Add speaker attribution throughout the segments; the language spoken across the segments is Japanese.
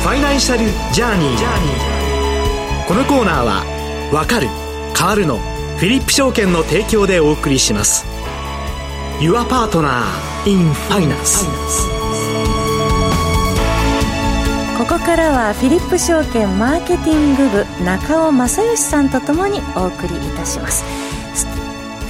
Speaker 1: ファイナンシャルジャーニー。このコーナーは「わかる変わるの」フィリップ証券の提供でお送りします。Your Partner in Finance
Speaker 2: ここからはフィリップ証券マーケティング部中尾正義さんとともにお送りいたします。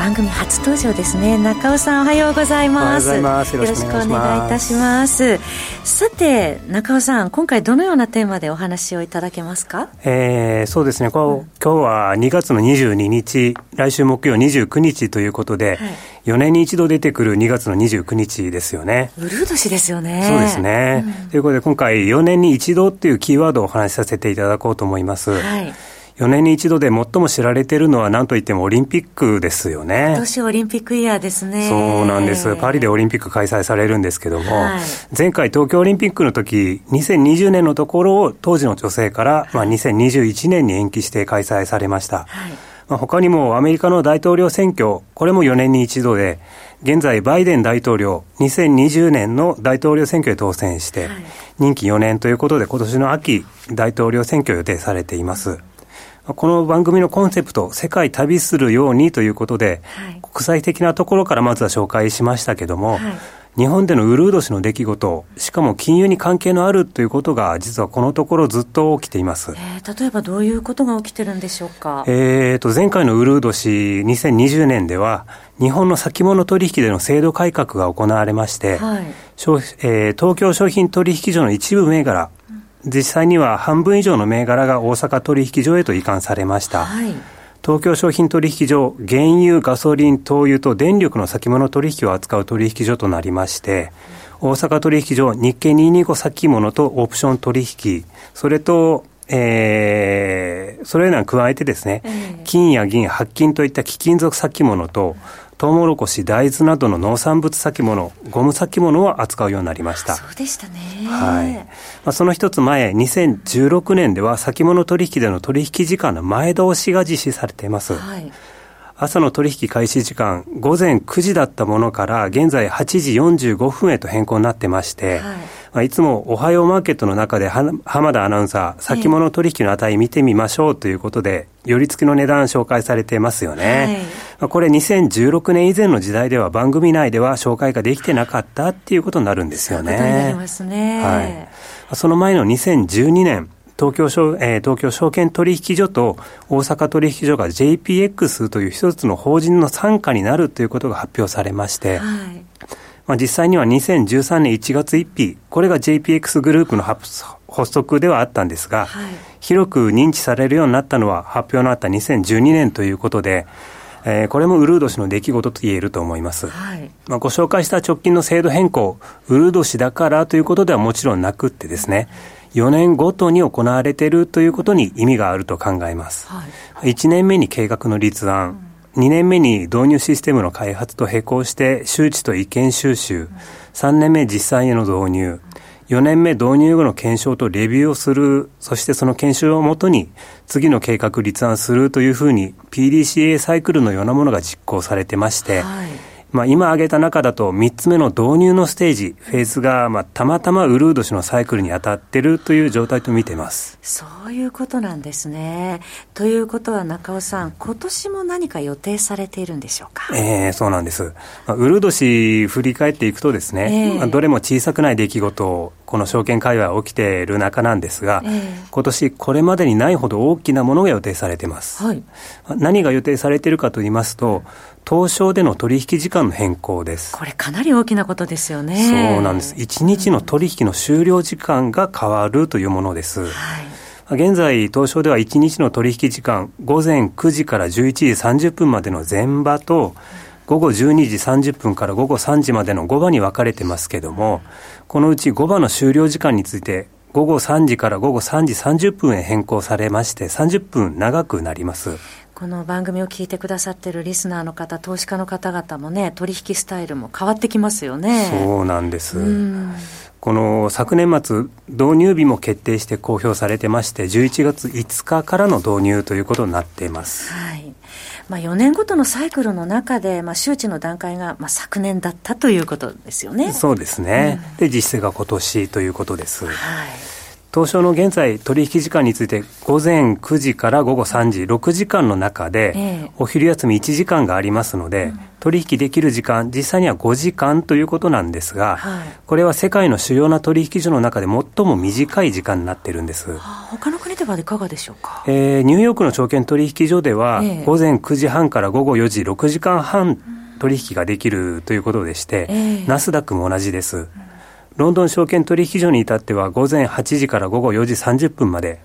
Speaker 2: 番組初登場ですね中尾さんおはようございますよろしくお願いいたしますさて中尾さん今回どのようなテーマでお話をいただけますか？
Speaker 3: えー、そうですねこう、うん、今日は2月の22日来週木曜29日ということで、はい4年に一度出てくる2月の29日ですよね。
Speaker 2: ウルー年ですよね。
Speaker 3: そうですね。うん、ということで今回4年に一度っていうキーワードをお話しさせていただこうと思います。はい。4年に一度で最も知られているのは何といってもオリンピックですよね。
Speaker 2: 今年オリンピックイヤーですね。
Speaker 3: そうなんです。パリでオリンピック開催されるんですけども、はい、前回東京オリンピックの時、2020年のところを当時の女性から、まあ、2021年に延期して開催されました。はいまあ、他にもアメリカの大統領選挙、これも4年に一度で、現在バイデン大統領、2020年の大統領選挙へ当選して、任期4年ということで今年の秋、大統領選挙予定されています。この番組のコンセプト、世界旅するようにということで、はい、国際的なところからまずは紹介しましたけども、はい、日本でのウルード氏の出来事、しかも金融に関係のあるということが、実はこのところずっと起きています。
Speaker 2: えー、例えばどういうことが起きてるんでしょうか？
Speaker 3: えーと、前回のウルード氏、2020年では、日本の先物取引での制度改革が行われまして、はいえー、東京商品取引所の一部銘柄、実際には半分以上の銘柄が大阪取引所へと移管されました。はい、東京商品取引所、原油、ガソリン、灯油と電力の先物取引を扱う取引所となりまして、大阪取引所、日経225先物とオプション取引、それと、えー、それらに加えてですね、金や銀、白金といった貴金属先物と、トウモロコシ、大豆などの農産物先物、ゴム先物を扱うようになりました。
Speaker 2: そうでしたね。
Speaker 3: はい。まあ、その一つ前、2016年では先物取引での取引時間の前倒しが実施されています。はい。朝の取引開始時間、午前9時だったものから、現在8時45分へと変更になってまして、はいまあ、いつもおはようマーケットの中で浜田アナウンサー、先物取引の値見てみましょうということで、寄り付きの値段紹介されてますよね。はい、まあ、これ2016年以前の時代では番組内では紹介ができてなかったっていうことになるんですよね。そうなりますね。はい。その前の2012年、東京証、えー、東京証券取引所と大阪取引所が JPX という一つの法人の傘下になるということが発表されまして、はい、まあ、実際には2013年1月1日、これが JPX グループの発足ではあったんですが、はい、広く認知されるようになったのは発表のあった2012年ということで、えー、これもウルード氏の出来事と言えると思います。はい、まあ、ご紹介した直近の制度変更、ウルード氏だからということではもちろんなくってですね、4年ごとに行われているということに意味があると考えます。はい、1年目に計画の立案、2年目に導入システムの開発と並行して周知と意見収集、3年目実際への導入、4年目導入後の検証とレビューをする、そしてその検証をもとに次の計画立案するというふうに PDCA サイクルのようなものが実行されてまして、はい。まあ、今挙げた中だと3つ目の導入のステージ、フェーズが、まあ、たまたまウルード氏のサイクルに当たっているという状態と見てます。
Speaker 2: そういうことなんですね。ということは中尾さん、今年も何か予定されているんでしょうか？
Speaker 3: ええー、そうなんです。まあ、ウルード氏振り返っていくとですね、えー、まあ、どれも小さくない出来事をこの証券界隈起きている中なんですが、えー、今年これまでにないほど大きなものが予定されています。はい、何が予定されているかと言いますと、東証での取引時間の変更です。
Speaker 2: これかなり大きなことですよね。
Speaker 3: そうなんです。1日の取引の終了時間が変わるというものです。はい現在、東証では1日の取引時間、午前9時から11時30分までの前場と、午後12時30分から午後3時までの5場に分かれてますけども、このうち5場の終了時間について、午後3時から午後3時30分へ変更されまして、30分長くなります。
Speaker 2: この番組を聞いてくださってるリスナーの方、投資家の方々もね、取引スタイルも変わってきますよね。
Speaker 3: そうなんです。この昨年末、導入日も決定して公表されてまして、11月5日からの導入ということになっています。
Speaker 2: はい。まあ、4年ごとのサイクルの中で、まあ、周知の段階が、まあ、昨年だったということですよね。
Speaker 3: そうですね。うん、で、実勢が今年ということです。はい。東証の現在取引時間について午前9時から午後3時6時間の中で、お昼休み1時間がありますので、取引できる時間実際には5時間ということなんですが、はい、これは世界の主要な取引所の中で最も短い時間になってるんです、は
Speaker 2: あ、他の国ではいかがでしょうか、
Speaker 3: えー、ニューヨークの証券取引所では、えー、午前9時半から午後4時6時間半取引ができるということでして、えー、ナスダックも同じです、ロンドン証券取引所に至っては午前8時から午後4時30分まで、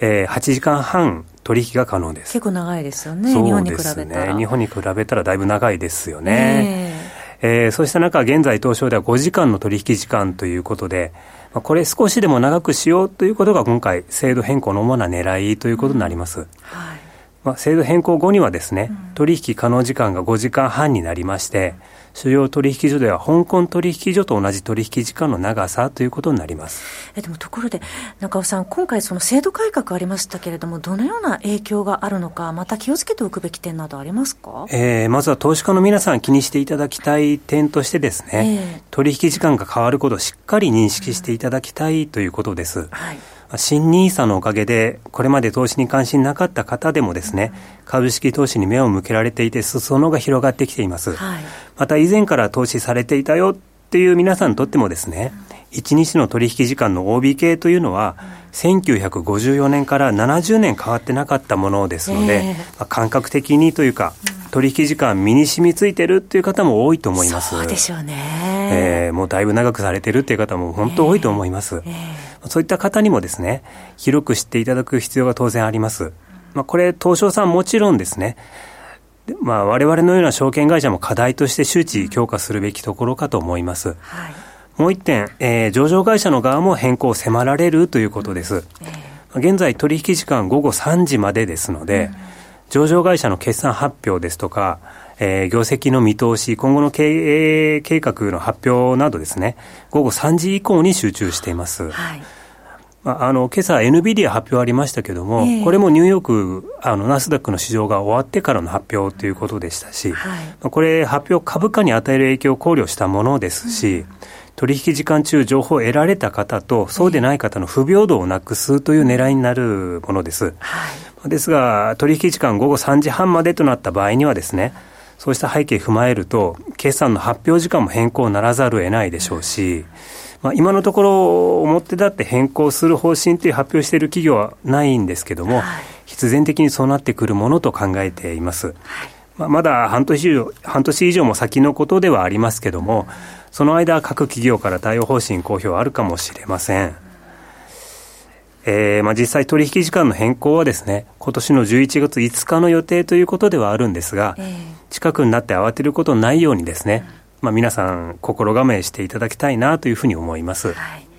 Speaker 3: えー、8時間半取引が可能です。
Speaker 2: 結構長いですよね、日本に比べた
Speaker 3: ら。日本に比べたらだいぶ長いですよね。えー、えー、そうした中、現在東証では5時間の取引時間ということで、まあ、これ少しでも長くしようということが今回制度変更の主な狙いということになります。うん、はいまあ、制度変更後にはですね、取引可能時間が5時間半になりまして、主要取引所では香港取引所と同じ取引時間の長さということになります。
Speaker 2: えでもところで、中尾さん、今回、その制度改革ありましたけれども、どのような影響があるのか、また気をつけておくべき点などありますか、
Speaker 3: えー、まずは投資家の皆さん、気にしていただきたい点としてですね、えー、取引時間が変わることをしっかり認識していただきたいということです。はい新ニーサのおかげで、これまで投資に関心なかった方でもですね、株式投資に目を向けられていて、裾野が広がってきています。はい、また以前から投資されていたよっていう皆さんにとってもですね、1日の取引時間の OB 系というのは、1954年から70年変わってなかったものですので、えー、まあ、感覚的にというか、取引時間身に染みついてるっていう方も多いと思います。
Speaker 2: そうでしょうね。
Speaker 3: えー、もうだいぶ長くされてるっていう方も本当多いと思います。えーえー、そういった方にもですね、広く知っていただく必要が当然あります。まあ、これ、東証さんもちろんですね、まあ、我々のような証券会社も課題として周知強化するべきところかと思います。はいもう一点、えー、上場会社の側も変更を迫られるということです。現在取引時間午後3時までですので、上場会社の決算発表ですとか、えー、業績の見通し、今後の経営計画の発表などですね、午後3時以降に集中しています。はいまあ、あの今朝、NVIDIA 発表ありましたけれども、えー、これもニューヨーク、あのナスダックの市場が終わってからの発表ということでしたし、はい、まあ、これ、発表、株価に与える影響を考慮したものですし、うん取引時間中情報を得られた方とそうでない方の不平等をなくすという狙いになるものです。はい、ですが、取引時間午後3時半までとなった場合にはですね、そうした背景を踏まえると、決算の発表時間も変更ならざるを得ないでしょうし、まあ、今のところ、表立って変更する方針という発表している企業はないんですけども、はい、必然的にそうなってくるものと考えています。はいまあ、まだ半年以上半年以上も先のことではありますけども、その間、各企業から対応方針公表あるかもしれません。えーまあ、実際取引時間の変更はですね、今年の11月5日の予定ということではあるんですが、えー、近くになって慌てることないようにですね、まあ、皆さん心構えしていただきたいなというふうに思います。はい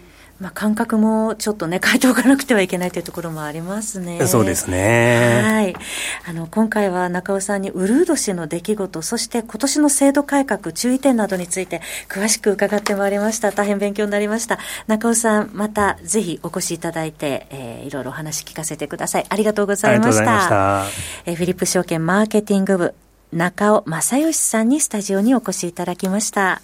Speaker 2: まあ、感覚もちょっとね、変えておかなくてはいけないというところもありますね。
Speaker 3: そうですね。
Speaker 2: はい。あの、今回は中尾さんに、ウルード氏の出来事、そして今年の制度改革、注意点などについて、詳しく伺ってまいりました。大変勉強になりました。中尾さん、またぜひお越しいただいて、えー、いろいろお話聞かせてください。ありがとうございました。したえー、フィリップ証券マーケティング部、中尾正義さんにスタジオにお越しいただきました。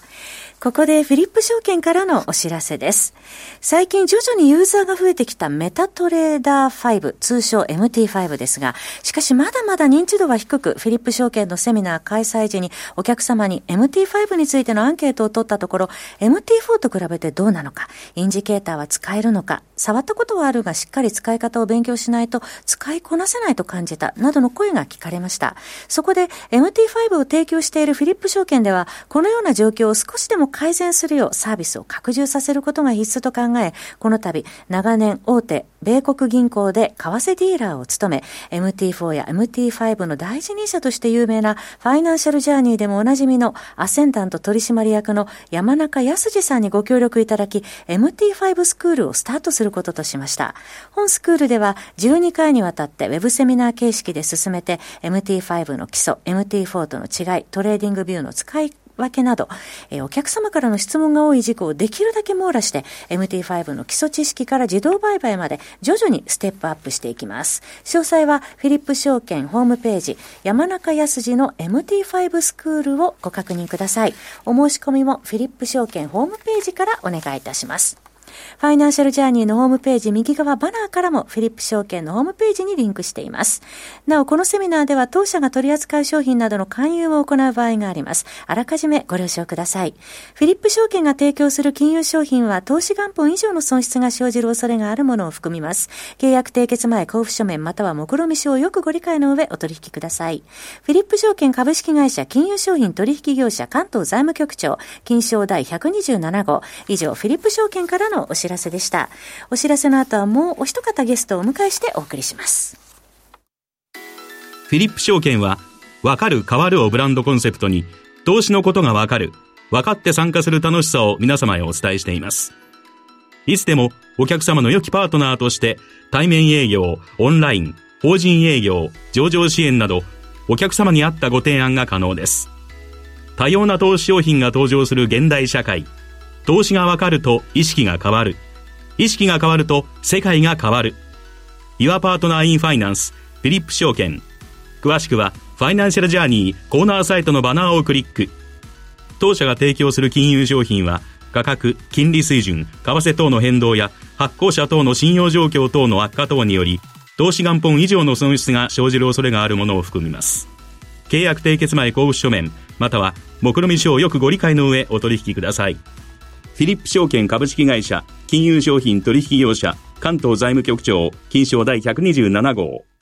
Speaker 2: ここでフィリップ証券からのお知らせです。最近徐々にユーザーが増えてきたメタトレーダー5、通称 MT5 ですが、しかしまだまだ認知度は低く、フィリップ証券のセミナー開催時にお客様に MT5 についてのアンケートを取ったところ、MT4 と比べてどうなのか、インジケーターは使えるのか、触ったことはあるがしっかり使い方を勉強しないと使いこなせないと感じた、などの声が聞かれました。そこで MT5 を提供しているフィリップ証券では、このような状況を少しでも改善するようサービスを拡充させることが必須と考え、この度、長年大手、米国銀行で為替ディーラーを務め、MT4 や MT5 の第一人者として有名なファイナンシャルジャーニーでもおなじみのアセンダント取締役の山中康二さんにご協力いただき、MT5 スクールをスタートすることとしました。本スクールでは12回にわたってウェブセミナー形式で進めて、MT5 の基礎、MT4 との違い、 TradingView の使い分けなど、えー、お客様からの質問が多い事項をできるだけ網羅して、MT5 の基礎知識から自動売買まで徐々にステップアップしていきます。詳細は、フィリップ証券ホームページ、山中康二の MT5 スクールをご確認ください。お申し込みもフィリップ証券ホームページからお願いいたします。ファイナンシャルジャーニーのホームページ右側バナーからもフィリップ証券のホームページにリンクしています。なお、このセミナーでは当社が取り扱う商品などの勧誘を行う場合があります。あらかじめご了承ください。フィリップ証券が提供する金融商品は投資元本以上の損失が生じる恐れがあるものを含みます。契約締結前交付書面または目論見書をよくご理解の上お取引ください。フィリップ証券株式会社金融商品取引業者関東財務局長金賞第127号以上フィリップ証券からのお知らせでした。お知らせの後はもうお一方ゲストをお迎えしてお送りします。
Speaker 4: フィリップ証券はわかる変わるをブランドコンセプトに投資のことがわかる分かって参加する楽しさを皆様へお伝えしています。いつでもお客様の良きパートナーとして対面営業、オンライン、法人営業、上場支援などお客様に合ったご提案が可能です。多様な投資商品が登場する現代社会。投資がわかると意識が変わる。意識が変わると世界が変わる。Your Partner in Finance フィリップ証券。詳しくはファイナンシャルジャーニーコーナーサイトのバナーをクリック。当社が提供する金融商品は価格、金利水準、為替等の変動や発行者等の信用状況等の悪化等により投資元本以上の損失が生じる恐れがあるものを含みます契約締結前交付書面または目論見書をよくご理解の上お取引くださいフィリップ証券株式会社金融商品取引業者関東財務局長金賞第127号。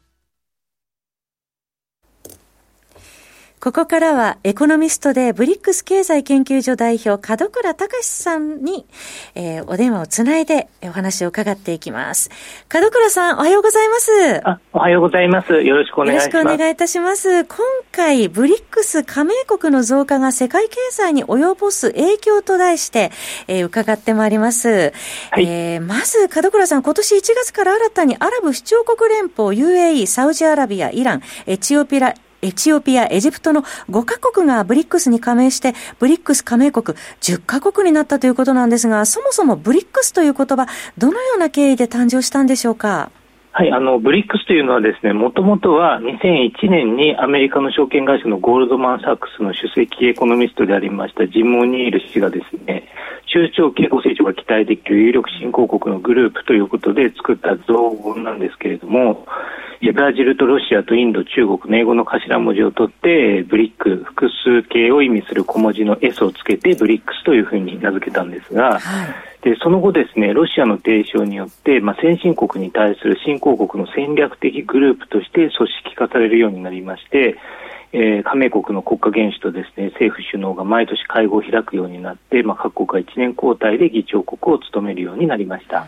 Speaker 2: ここからはエコノミストでブリックス経済研究所代表門倉隆さんに、えー、お電話をつないでお話を伺っていきます。門倉さん、おはようございます。
Speaker 5: あ、おはようございます。よろしくお願いします。よろしくお願
Speaker 2: いいたします。今回、ブリックス加盟国の増加が世界経済に及ぼす影響と題して、えー、伺ってまいります。はい、えー、まず、門倉さん、今年1月から新たにアラブ首長国連邦 UAE、サウジアラビア、イラン、エチオピア、エチオピア、エジプトの5カ国がブリックスに加盟して、ブリックス加盟国10カ国になったということなんですが、そもそもブリックスという言葉、どのような経緯で誕生したんでしょうか？
Speaker 5: はい、あの、ブリックスというのはですね、もともとは2001年にアメリカの証券会社のゴールドマン・サックスの首席エコノミストでありましたジム・オニール氏がですね、中長期高成長が期待できる有力新興国のグループということで作った造語なんですけれども、ブラジルとロシアとインド、中国の英語の頭文字を取って、ブリック、複数形を意味する小文字の S をつけて、ブリックスというふうに名付けたんですが、はい、でその後ですね、ロシアの提唱によって、まあ、先進国に対する新興国の戦略的グループとして組織化されるようになりまして、えー、加盟国の国家元首とですね政府首脳が毎年会合を開くようになって、まあ、各国が1年交代で議長国を務めるようになりました、うん、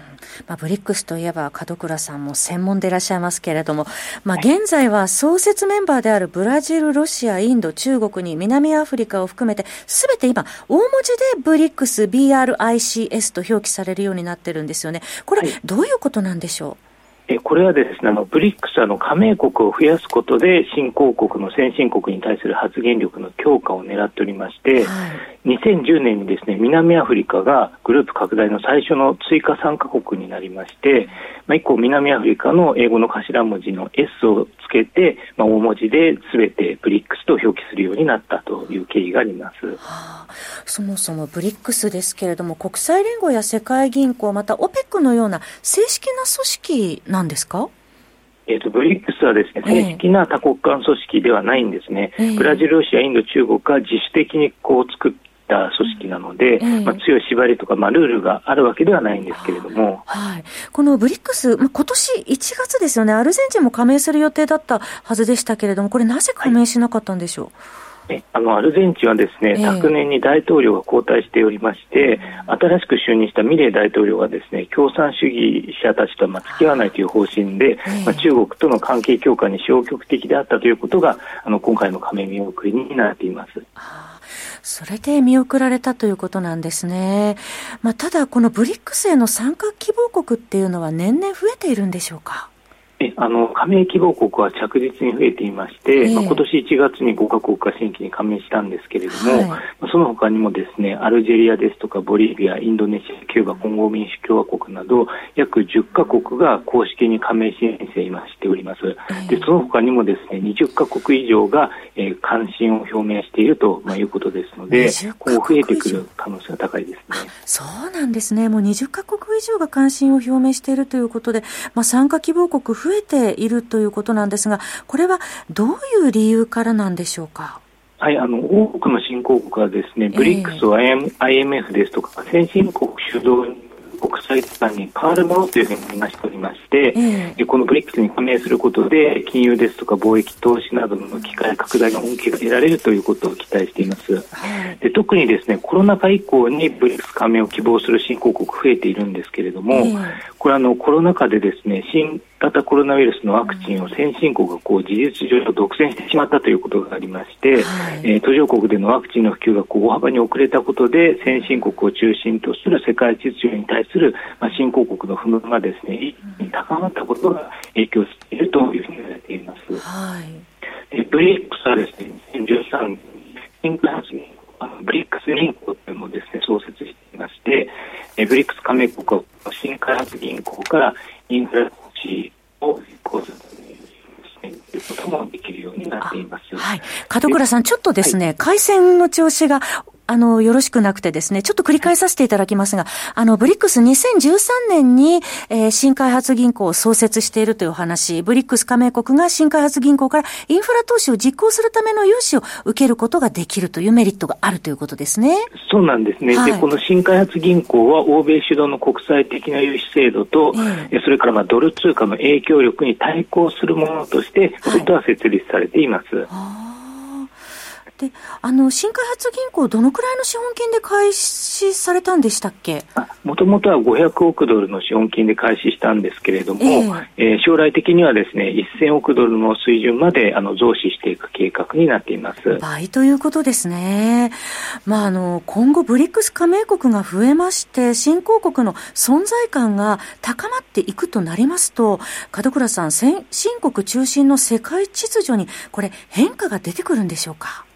Speaker 2: まあ、ブリックスといえば門倉さんも専門でいらっしゃいますけれども、まあ、現在は創設メンバーであるブラジル、ロシア、インド、中国に南アフリカを含めてすべて今大文字でブリックス BRICS と表記されるようになってるんですよね。これ、どういうことなんでしょう？
Speaker 5: えこれはですねあのブリックスの加盟国を増やすことで新興国の先進国に対する発言力の強化を狙っておりまして、はい、2010年にですね南アフリカがグループ拡大の最初の追加参加国になりまして、まあ、以降南アフリカの英語の頭文字の S をつけて、まあ、大文字で全てブリックスと表記するようになったという経緯があります。はあ、
Speaker 2: そもそもブリックスですけれども国際連合や世界銀行また OPEC のような正式な組織なんですか？
Speaker 5: えーと、ブリックスはですね正式な多国間組織ではないんですね、えー、ブラジル、ロシア、インド、中国が自主的にこう作った組織なので、えー、まあ、強い縛りとか、まあ、ルールがあるわけではないんですけれども、
Speaker 2: はい、このブリックス、まあ、今年1月ですよね、アルゼンチンも加盟する予定だったはずでしたけれども、これ、なぜ加盟しなかったんでしょう？はい。
Speaker 5: あのアルゼンチンはですね、えー、昨年に大統領が交代しておりまして、新しく就任したミレー大統領はですね共産主義者たちとはまあ付き合わないという方針で、えー、まあ、中国との関係強化に消極的であったということがあの今回の加盟見送りになっています。
Speaker 2: それで見送られたということなんですね。まあ、ただ、このブリックスへの参加希望国っていうのは年々増えているんでしょうか？
Speaker 5: えあの加盟希望国は着実に増えていまして、えー、まあ、今年1月に5カ国が新規に加盟したんですけれども、はい、まあ、その他にもですねアルジェリアですとかボリビア、インドネシア、キューバ、コンゴ民主共和国など約10カ国が公式に加盟申請今しております。えー、でその他にもですね20カ国以上が、えー、関心を表明していると、まあ、いうことですので、今後増えてくる可能性が高いですね。
Speaker 2: そうなんですね。もう20カ国以上が関心を表明しているということで、まあ、参加希望国増えているということなんですが、これはどういう理由からなんでしょうか？
Speaker 5: はい、あの多くの新興国はですね、ブリックスを IMF ですとか、先進国主導国際機関に変わるものというふうに話しておりまして、えー、このブリックスに加盟することで、金融ですとか貿易、投資などの機会拡大の恩恵が得られるということを期待しています。はい、で特にですねコロナ禍以降にブリックス加盟を希望する新興国増えているんですけれども、えー、これあのコロナ禍でですね新型コロナウイルスのワクチンを先進国がこう事実上独占してしまったということがありまして、はい、えー、途上国でのワクチンの普及がこう大幅に遅れたことで先進国を中心とする世界秩序に対する、まあ、新興国の不満がですね一気に高まったことが影響しているというふうに言われています。はい、ブリックスはですね2013年新開発ブリックス銀行というのをですね創設していまして、えブリックス加盟国は新開発銀行からインフラ投資を実行するためにということもできるようになっています。
Speaker 2: はい。門倉さん、ちょっとですね、はい、回線の調子があの、よろしくなくてですね、ちょっと繰り返させていただきますが、あの、ブリックス2013年に、えー、新開発銀行を創設しているという話、ブリックス加盟国が新開発銀行からインフラ投資を実行するための融資を受けることができるというメリットがあるということですね。
Speaker 5: そうなんですね。はい、で、この新開発銀行は欧米主導の国際的な融資制度と、えー、それからまあドル通貨の影響力に対抗するものとして、本当は設立されています。はい
Speaker 2: で、あの、新開発銀行、どのくらいの資本金で開始されたんでしたっけ？
Speaker 5: もともとは500億ドルの資本金で開始したんですけれども、えー、えー、将来的にはですね、1000億ドルの水準まであの増資していく計画になっています。
Speaker 2: 倍ということですね。まあ、あの、今後、ブリックス加盟国が増えまして、新興国の存在感が高まっていくとなりますと、門倉さん、先進国中心の世界秩序に、これ、変化が出てくるんでしょうか？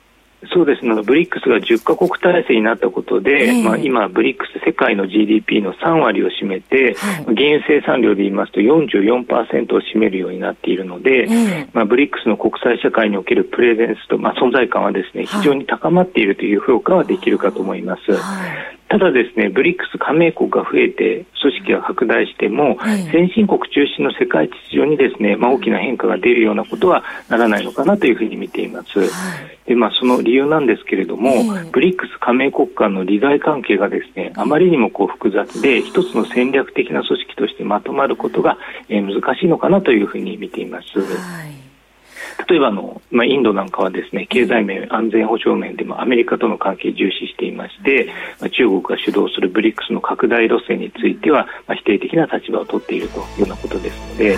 Speaker 5: そうですね、ブリックスが10カ国体制になったことで、えー、まあ、今、ブリックス世界の GDP の3割を占めて、はい、原油生産量で言いますと44%を占めるようになっているので、えー、まあ、ブリックスの国際社会におけるプレゼンスと、まあ、存在感はですね、非常に高まっているという評価はできるかと思います。はいただですね、ブリックス加盟国が増えて、組織が拡大しても、はい、先進国中心の世界秩序にですね、まあ、大きな変化が出るようなことはならないのかなというふうに見ています。はい、で、まあ、その理由なんですけれども、ブリックス加盟国間の利害関係がですね、あまりにもこう複雑で、一つの戦略的な組織としてまとまることが、えー、難しいのかなというふうに見ています。はい例えばの、まあ、インドなんかはですね経済面、安全保障面でもアメリカとの関係を重視していまして、まあ、中国が主導するブリックスの拡大路線については、まあ、否定的な立場を取っているというようなことですので。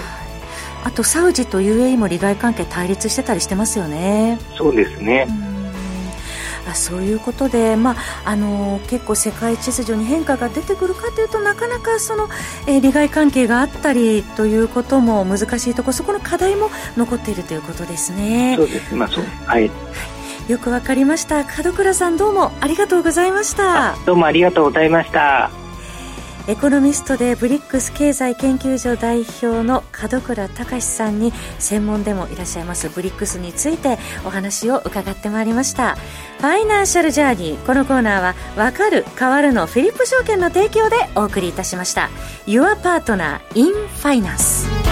Speaker 2: あとサウジと UAE も利害関係対立してたりしてますよね。
Speaker 5: そうですね。うん
Speaker 2: あそういうことで、まあ、あの結構世界秩序に変化が出てくるかというとなかなかその、えー、利害関係があったりということも難しいところそこの課題も残っているということですね。
Speaker 5: そうです、まあ、そうはい、
Speaker 2: よくわかりました。門倉さんどうもありがとうございました。
Speaker 5: どうもありがとうございました
Speaker 2: エコノミストでブリックス経済研究所代表の門倉隆さんに専門でもいらっしゃいますブリックスについてお話を伺ってまいりました。ファイナンシャルジャーニーこのコーナーはわかる変わるのフィリップ証券の提供でお送りいたしました。Your Partner in Finance